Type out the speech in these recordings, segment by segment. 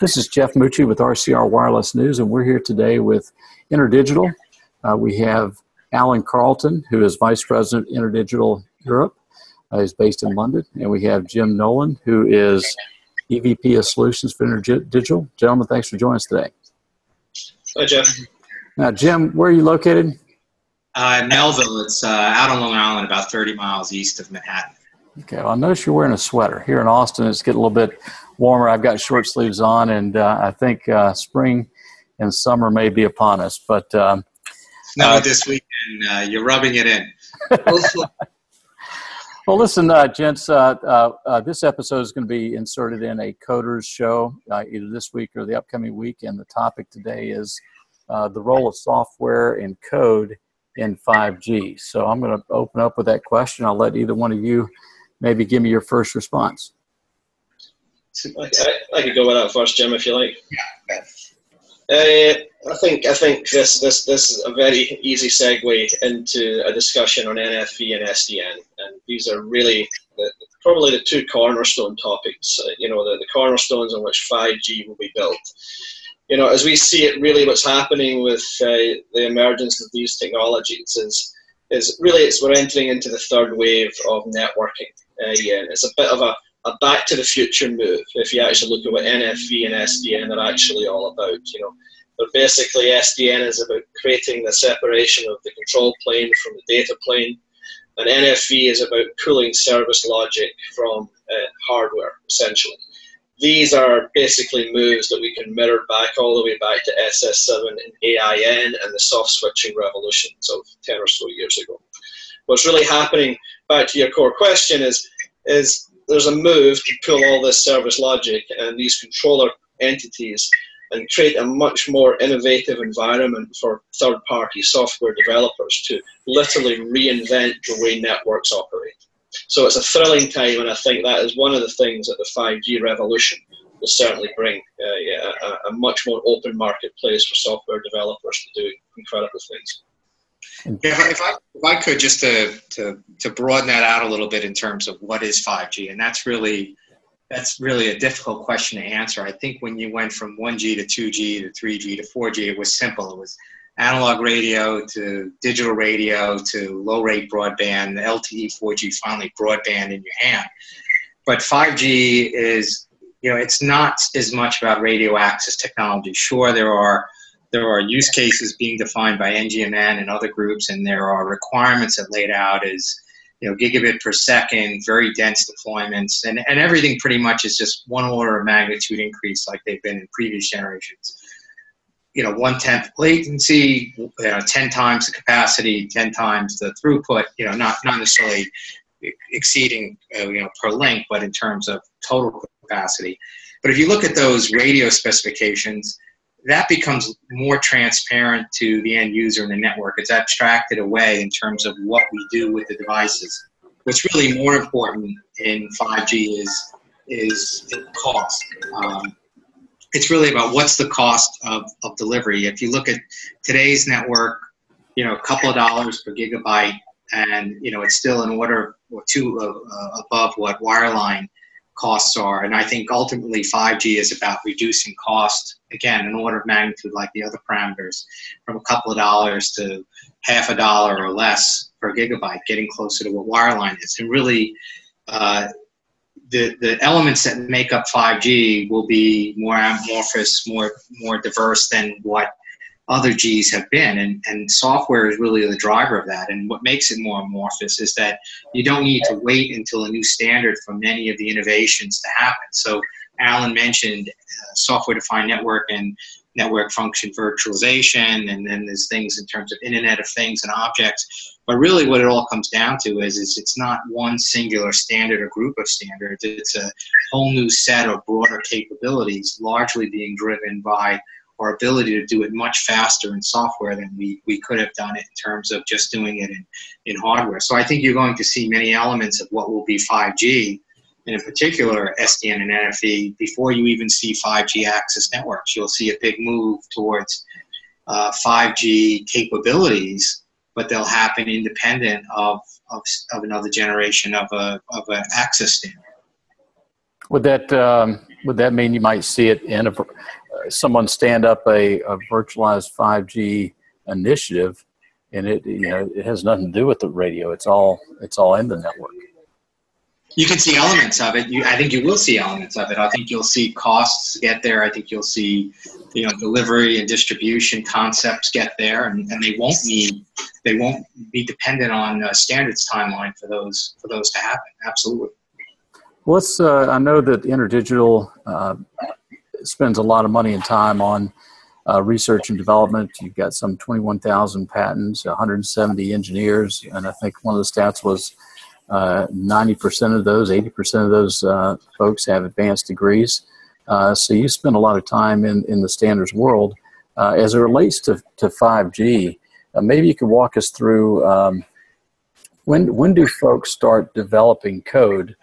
This is Jeff Mucci with RCR Wireless News, and we're here today with InterDigital. Uh, we have Alan Carlton, who is Vice President InterDigital Europe. Uh, he's based in London. And we have Jim Nolan, who is EVP of Solutions for InterDigital. Gentlemen, thanks for joining us today. Hi, Jeff. Now, Jim, where are you located? Uh, Melville. It's uh, out on Long Island, about 30 miles east of Manhattan. Okay, well, I notice you're wearing a sweater. Here in Austin, it's getting a little bit warmer. I've got short sleeves on, and uh, I think uh, spring and summer may be upon us. But um, snow uh, this weekend, uh, you're rubbing it in. well, listen, uh, gents, uh, this episode is going to be inserted in a Coders show either this week or the upcoming week, and the topic today is the role of software and code in 5G. So I'm going to open up with that question. I'll let either one of you maybe give me your first response. I, I could go with that first, Jim, if you like. Yeah. Uh, I think I think this this this is a very easy segue into a discussion on NFV and SDN, and these are really the, probably the two cornerstone topics. Uh, you know, the, the cornerstones on which 5G will be built. You know, as we see it, really, what's happening with uh, the emergence of these technologies is is really it's we're entering into the third wave of networking. Uh, yeah, it's a bit of a a back to the future move if you actually look at what NFV and SDN are actually all about. You know, but basically SDN is about creating the separation of the control plane from the data plane, and NFV is about pulling service logic from uh, hardware essentially. These are basically moves that we can mirror back all the way back to SS7 and AIN and the soft switching revolutions of 10 or so years ago. What's really happening, back to your core question, is, is there's a move to pull all this service logic and these controller entities and create a much more innovative environment for third party software developers to literally reinvent the way networks operate. So it's a thrilling time, and I think that is one of the things that the 5G revolution will certainly bring uh, a, a, much more open marketplace for software developers to do incredible things. If I, if I, could just to, to, to broaden that out a little bit in terms of what is 5G, and that's really that's really a difficult question to answer. I think when you went from 1G to 2G to 3G to 4G, it was simple. It was analog radio to digital radio to low rate broadband, LTE 4G, finally broadband in your hand. But 5G is, you know, it's not as much about radio access technology. Sure, there are there are use cases being defined by NGMN and other groups, and there are requirements that laid out as you know gigabit per second, very dense deployments, and, and everything pretty much is just one order of magnitude increase like they've been in previous generations. You know, one tenth latency, you know, ten times the capacity, ten times the throughput. You know, not not necessarily exceeding uh, you know per link, but in terms of total capacity. But if you look at those radio specifications, that becomes more transparent to the end user and the network. It's abstracted away in terms of what we do with the devices. What's really more important in 5G is is cost. Um, it's really about what's the cost of, of delivery. If you look at today's network, you know, a couple of dollars per gigabyte, and you know, it's still an order or two uh, above what wireline costs are. And I think ultimately 5G is about reducing cost, again, an order of magnitude like the other parameters, from a couple of dollars to half a dollar or less per gigabyte, getting closer to what wireline is. And really, uh, the, the elements that make up 5G will be more amorphous, more, more diverse than what other Gs have been. And, and software is really the driver of that. And what makes it more amorphous is that you don't need to wait until a new standard for many of the innovations to happen. So Alan mentioned uh, software defined network and network function virtualization, and then there's things in terms of Internet of Things and objects. But really, what it all comes down to is, is it's not one singular standard or group of standards. It's a whole new set of broader capabilities, largely being driven by our ability to do it much faster in software than we, we could have done it in terms of just doing it in, in hardware. So I think you're going to see many elements of what will be 5G, and in particular SDN and NFV, before you even see 5G access networks. You'll see a big move towards uh, 5G capabilities, but they'll happen independent of, of, of another generation of a of an access standard. Would that um, would that mean you might see it in a someone stand up a, a virtualized 5G initiative, and it you know it has nothing to do with the radio. It's all it's all in the network. You can see elements of it. You, I think you will see elements of it. I think you'll see costs get there. I think you'll see, you know, delivery and distribution concepts get there, and, and they won't need, they won't be dependent on a standards timeline for those for those to happen. Absolutely. Uh, I know that InterDigital uh, spends a lot of money and time on uh, research and development. You've got some 21,000 patents, 170 engineers, and I think one of the stats was uh, 90% of those, 80% of those uh, folks have advanced degrees. Uh, so you spend a lot of time in, in the standards world. Uh, as it relates to, to 5G, uh, maybe you could walk us through um, when, when do folks start developing code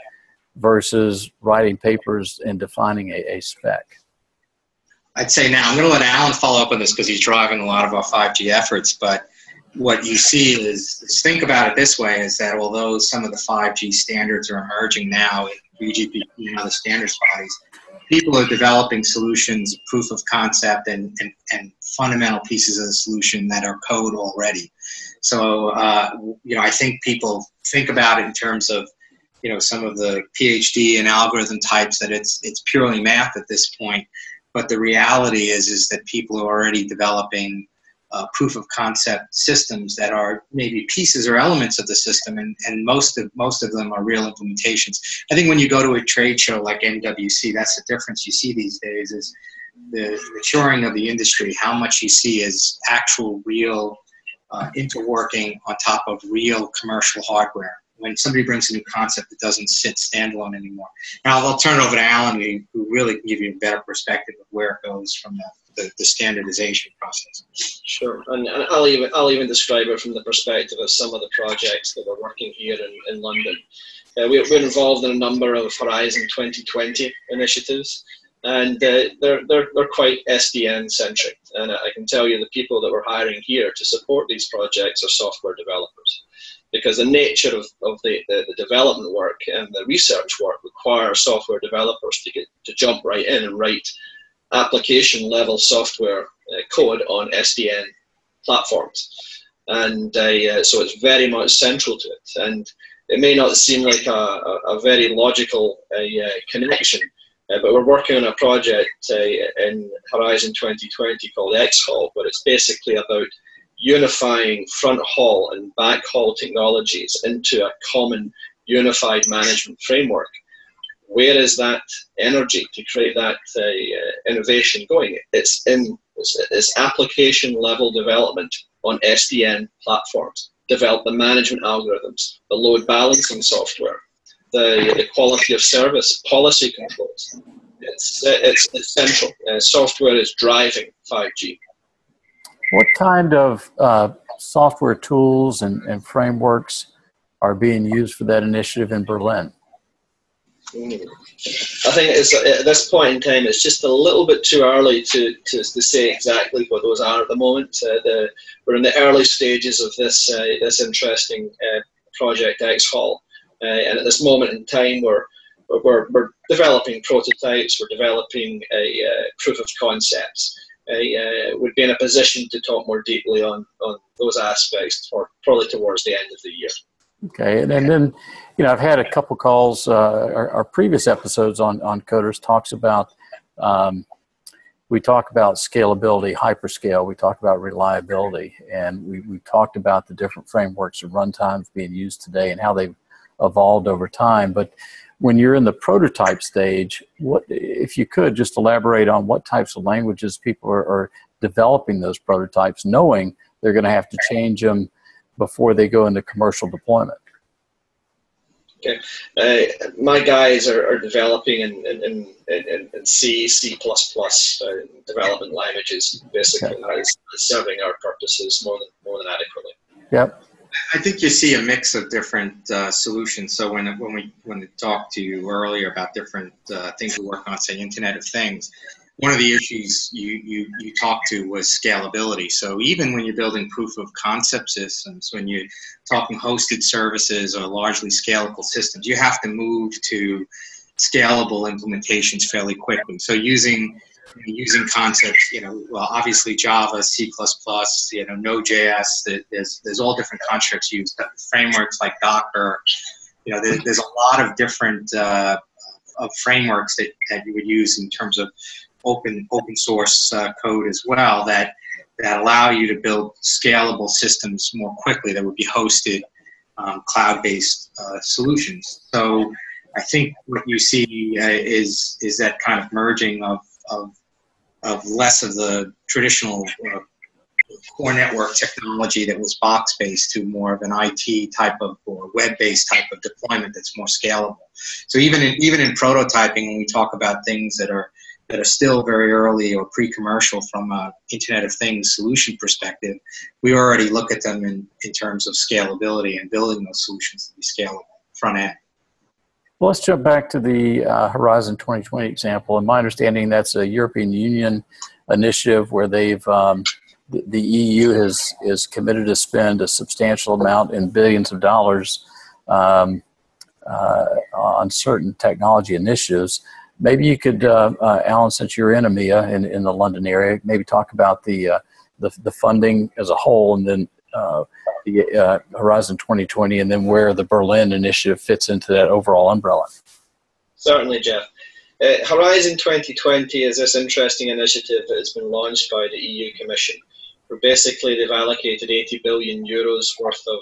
versus writing papers and defining a, a spec? I'd say now I'm going to let Alan follow up on this because he's driving a lot of our 5G efforts. But what you see is, is, think about it this way: is that although some of the 5G standards are emerging now in 3GPP and other standards bodies, people are developing solutions, proof of concept, and, and, and fundamental pieces of the solution that are code already. So uh, you know, I think people think about it in terms of you know some of the PhD and algorithm types that it's it's purely math at this point but the reality is, is that people are already developing uh, proof of concept systems that are maybe pieces or elements of the system, and, and most of most of them are real implementations. I think when you go to a trade show like MWC, that's the difference you see these days is the maturing of the industry. How much you see is actual, real uh, interworking on top of real commercial hardware when somebody brings a new concept that doesn't sit standalone anymore. Now I'll, I'll turn it over to Alan, who, really can give you a better perspective of where it goes from the, the, the standardization process. Sure, and, and, I'll even I'll even describe it from the perspective of some of the projects that we're working here in, in London. Uh, we, we're involved in a number of Horizon 2020 initiatives and uh, they're, they're, they're quite SDN centric. And I can tell you the people that we're hiring here to support these projects are software developers because the nature of, of the, the, the, development work and the research work requires software developers to get to jump right in and write application level software uh, code on SDN platforms. And uh, so it's very much central to it. And it may not seem like a, a, very logical uh, connection, uh, but we're working on a project uh, in Horizon 2020 called Xhaul, but it's basically about unifying front haul and back haul technologies into a common unified management framework. Where is that energy to create that uh, uh innovation going? It's in it's, application level development on SDN platforms. Develop the management algorithms, the load balancing software, the, the quality of service policy controls. It's, it's. Uh, software is driving 5G. What kind of uh, software tools and, and frameworks are being used for that initiative in Berlin? I think it's, at this point in time, it's just a little bit too early to, to, to say exactly what those are at the moment. Uh, the, we're in the early stages of this uh, this interesting uh, project Xhaul, uh, and at this moment in time, we're we're, we're developing prototypes, we're developing a uh, proof of concepts uh, would be in a position to talk more deeply on, on those aspects for probably towards the end of the year. Okay, and, and then, you know, I've had a couple calls. Uh, our, our, previous episodes on on coders talks about. Um, we talk about scalability, hyperscale. We talk about reliability, and we we talked about the different frameworks of runtimes being used today and how they've evolved over time. But when you're in the prototype stage, what if you could just elaborate on what types of languages people are, are developing those prototypes, knowing they're going to have to change them before they go into commercial deployment? Okay, uh, my guys are, are developing in, in, in, in, C, C++ uh, development languages, basically okay. serving our purposes more than more than adequately. Yep. I think you see a mix of different uh, solutions. So when when we when we talked to you earlier about different uh, things we work on, say Internet of Things, one of the issues you, you you talked to was scalability. So even when you're building proof of concept systems, when you're talking hosted services or largely scalable systems, you have to move to scalable implementations fairly quickly. So using using concepts, you know, well, obviously Java, C++, you know, Node.js. There's there's all different constructs used. Frameworks like Docker. You know, there, there's a lot of different uh, of frameworks that, that you would use in terms of open open source uh, code as well that that allow you to build scalable systems more quickly that would be hosted um, cloud-based uh, solutions. So I think what you see uh, is is that kind of merging of of, of less of the traditional uh, core network technology that was box based to more of an IT type of or web based type of deployment that's more scalable. So even in even in prototyping, when we talk about things that are that are still very early or pre-commercial from a Internet of Things solution perspective, we already look at them in, in terms of scalability and building those solutions to be scalable front end. Well, let's jump back to the uh, Horizon 2020 example. In my understanding, that's a European Union initiative where they've um, the, the EU has is committed to spend a substantial amount in billions of dollars um, uh, on certain technology initiatives. Maybe you could, uh, uh, Alan, since you're in EMEA in, in the London area, maybe talk about the, uh, the, the funding as a whole, and then uh, the uh, Horizon 2020, and then where the Berlin initiative fits into that overall umbrella. Certainly, Jeff. Uh, Horizon 2020 is this interesting initiative that has been launched by the EU Commission. Where basically, they've allocated 80 billion euros worth of,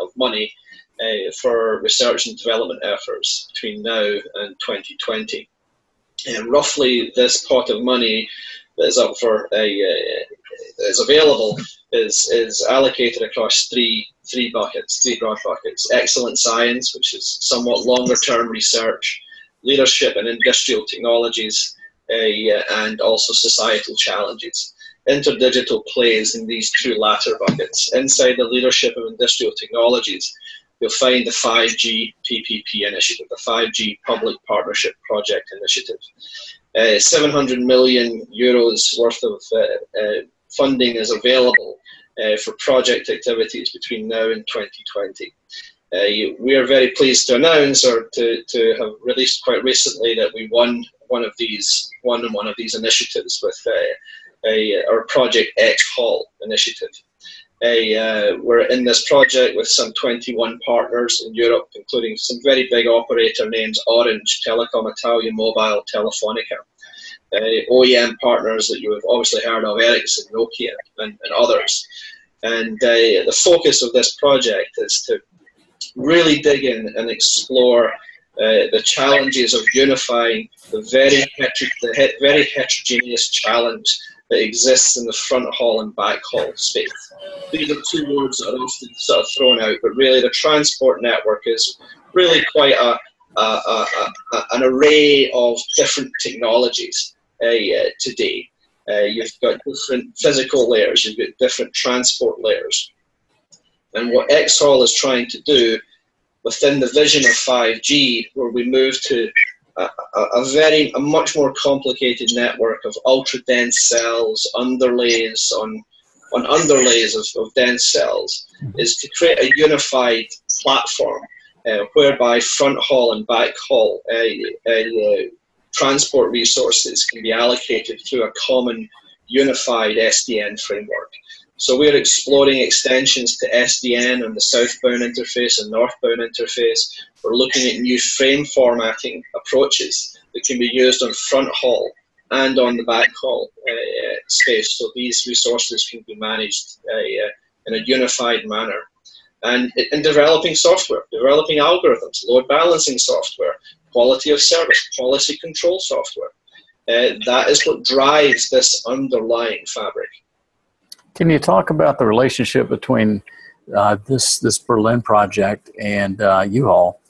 of money uh, for research and development efforts between now and 2020. And roughly, this pot of money that is up for a uh, is available is is allocated across three three buckets, three broad buckets: excellent science, which is somewhat longer term research, leadership and industrial technologies, uh, and also societal challenges. Interdigital plays in these two latter buckets. Inside the leadership of industrial technologies, you'll find the 5G PPP initiative, the 5G Public Partnership Project initiative. Uh, 700 million euros worth of uh, uh, funding is available uh, for project activities between now and 2020. Uh, we are very pleased to announce or to, to have released quite recently that we won one of these won one of these initiatives with uh, a, our Project Xhaul initiative a, uh, we're in this project with some 21 partners in Europe, including some very big operator names Orange, Telecom Italia Mobile, Telefonica. Uh, OEM partners that you have obviously heard of, Ericsson, Nokia, and, and others. And uh, the focus of this project is to really dig in and explore uh, the challenges of unifying the very, the very heterogeneous challenge that exists in the front haul and back haul space. These are two words that are often sort of thrown out, but really the transport network is really quite a, a, a, an array of different technologies uh, today. Uh, you've got different physical layers, you've got different transport layers. And what XHAUL is trying to do within the vision of 5G, where we move to a, a, very a much more complicated network of ultra dense cells, underlays on on underlays of, of dense cells, is to create a unified platform uh, whereby front haul and back haul uh, uh, transport resources can be allocated through a common unified SDN framework. So we're exploring extensions to SDN on the southbound interface and northbound interface. We're looking at new frame formatting approaches that can be used on front haul and on the back haul uh, space. So these resources can be managed uh, in a unified manner. And in developing software, developing algorithms, load balancing software, quality of service, policy control software. Uh, that is what drives this underlying fabric. Can you talk about the relationship between uh, this this Berlin project and uh, U-Haul,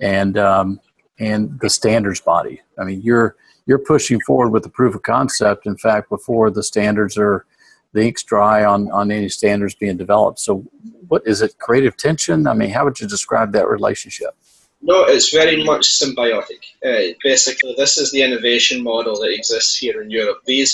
and um, and the standards body? I mean, you're you're pushing forward with the proof of concept. In fact, before the standards are the ink's dry on on any standards being developed. So, what is it? Creative tension? I mean, how would you describe that relationship? No, it's very much symbiotic. Uh, basically, this is the innovation model that exists here in Europe. These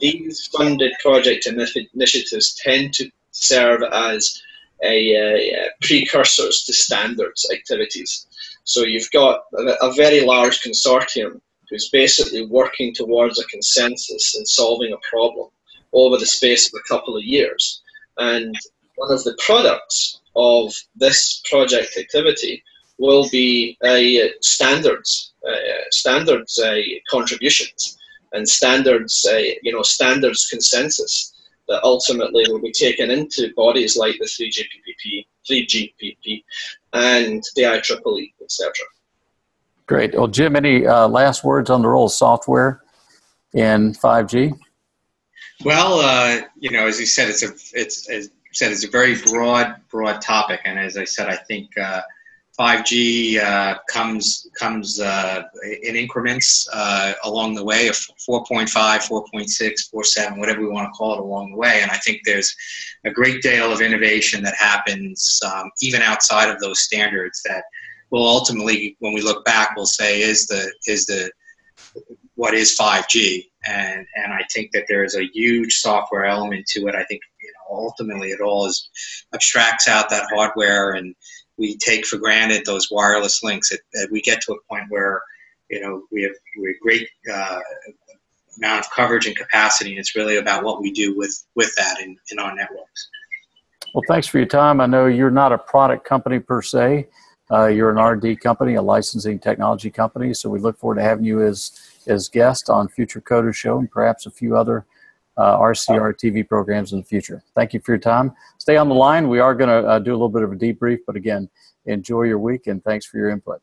these funded project initiatives tend to serve as a, precursors to standards activities. So you've got a, a very large consortium who's basically working towards a consensus and solving a problem over the space of a couple of years. And one of the products of this project activity will be uh, standards, uh, standards uh, contributions, and standards, uh, you know, standards consensus that ultimately will be taken into bodies like the 3GPP, 3GPP, and the IEEE, etc. Great. Well, Jim, any uh, last words on the role of software in 5G? Well, uh, you know, as you said, it's a it's as said it's a very broad broad topic, and as I said, I think uh, 5G uh, comes comes uh, in increments uh, along the way of 4.5, 4.6, 4.7, whatever we want to call it along the way. And I think there's a great deal of innovation that happens um, even outside of those standards that will ultimately, when we look back, we'll say is the is the what is 5G. And and I think that there is a huge software element to it. I think you know ultimately it all is abstracts out that hardware and we take for granted those wireless links. It, it, we get to a point where you know we have we have great uh, amount of coverage and capacity, and it's really about what we do with with that in, in our networks. Well, thanks for your time. I know you're not a product company per se. Uh, you're an R&D company, a licensing technology company. So we look forward to having you as as guest on future Coder Show and perhaps a few other uh, RCR TV programs in the future. Thank you for your time. Stay on the line. We are going to uh, do a little bit of a debrief, but again, enjoy your week and thanks for your input.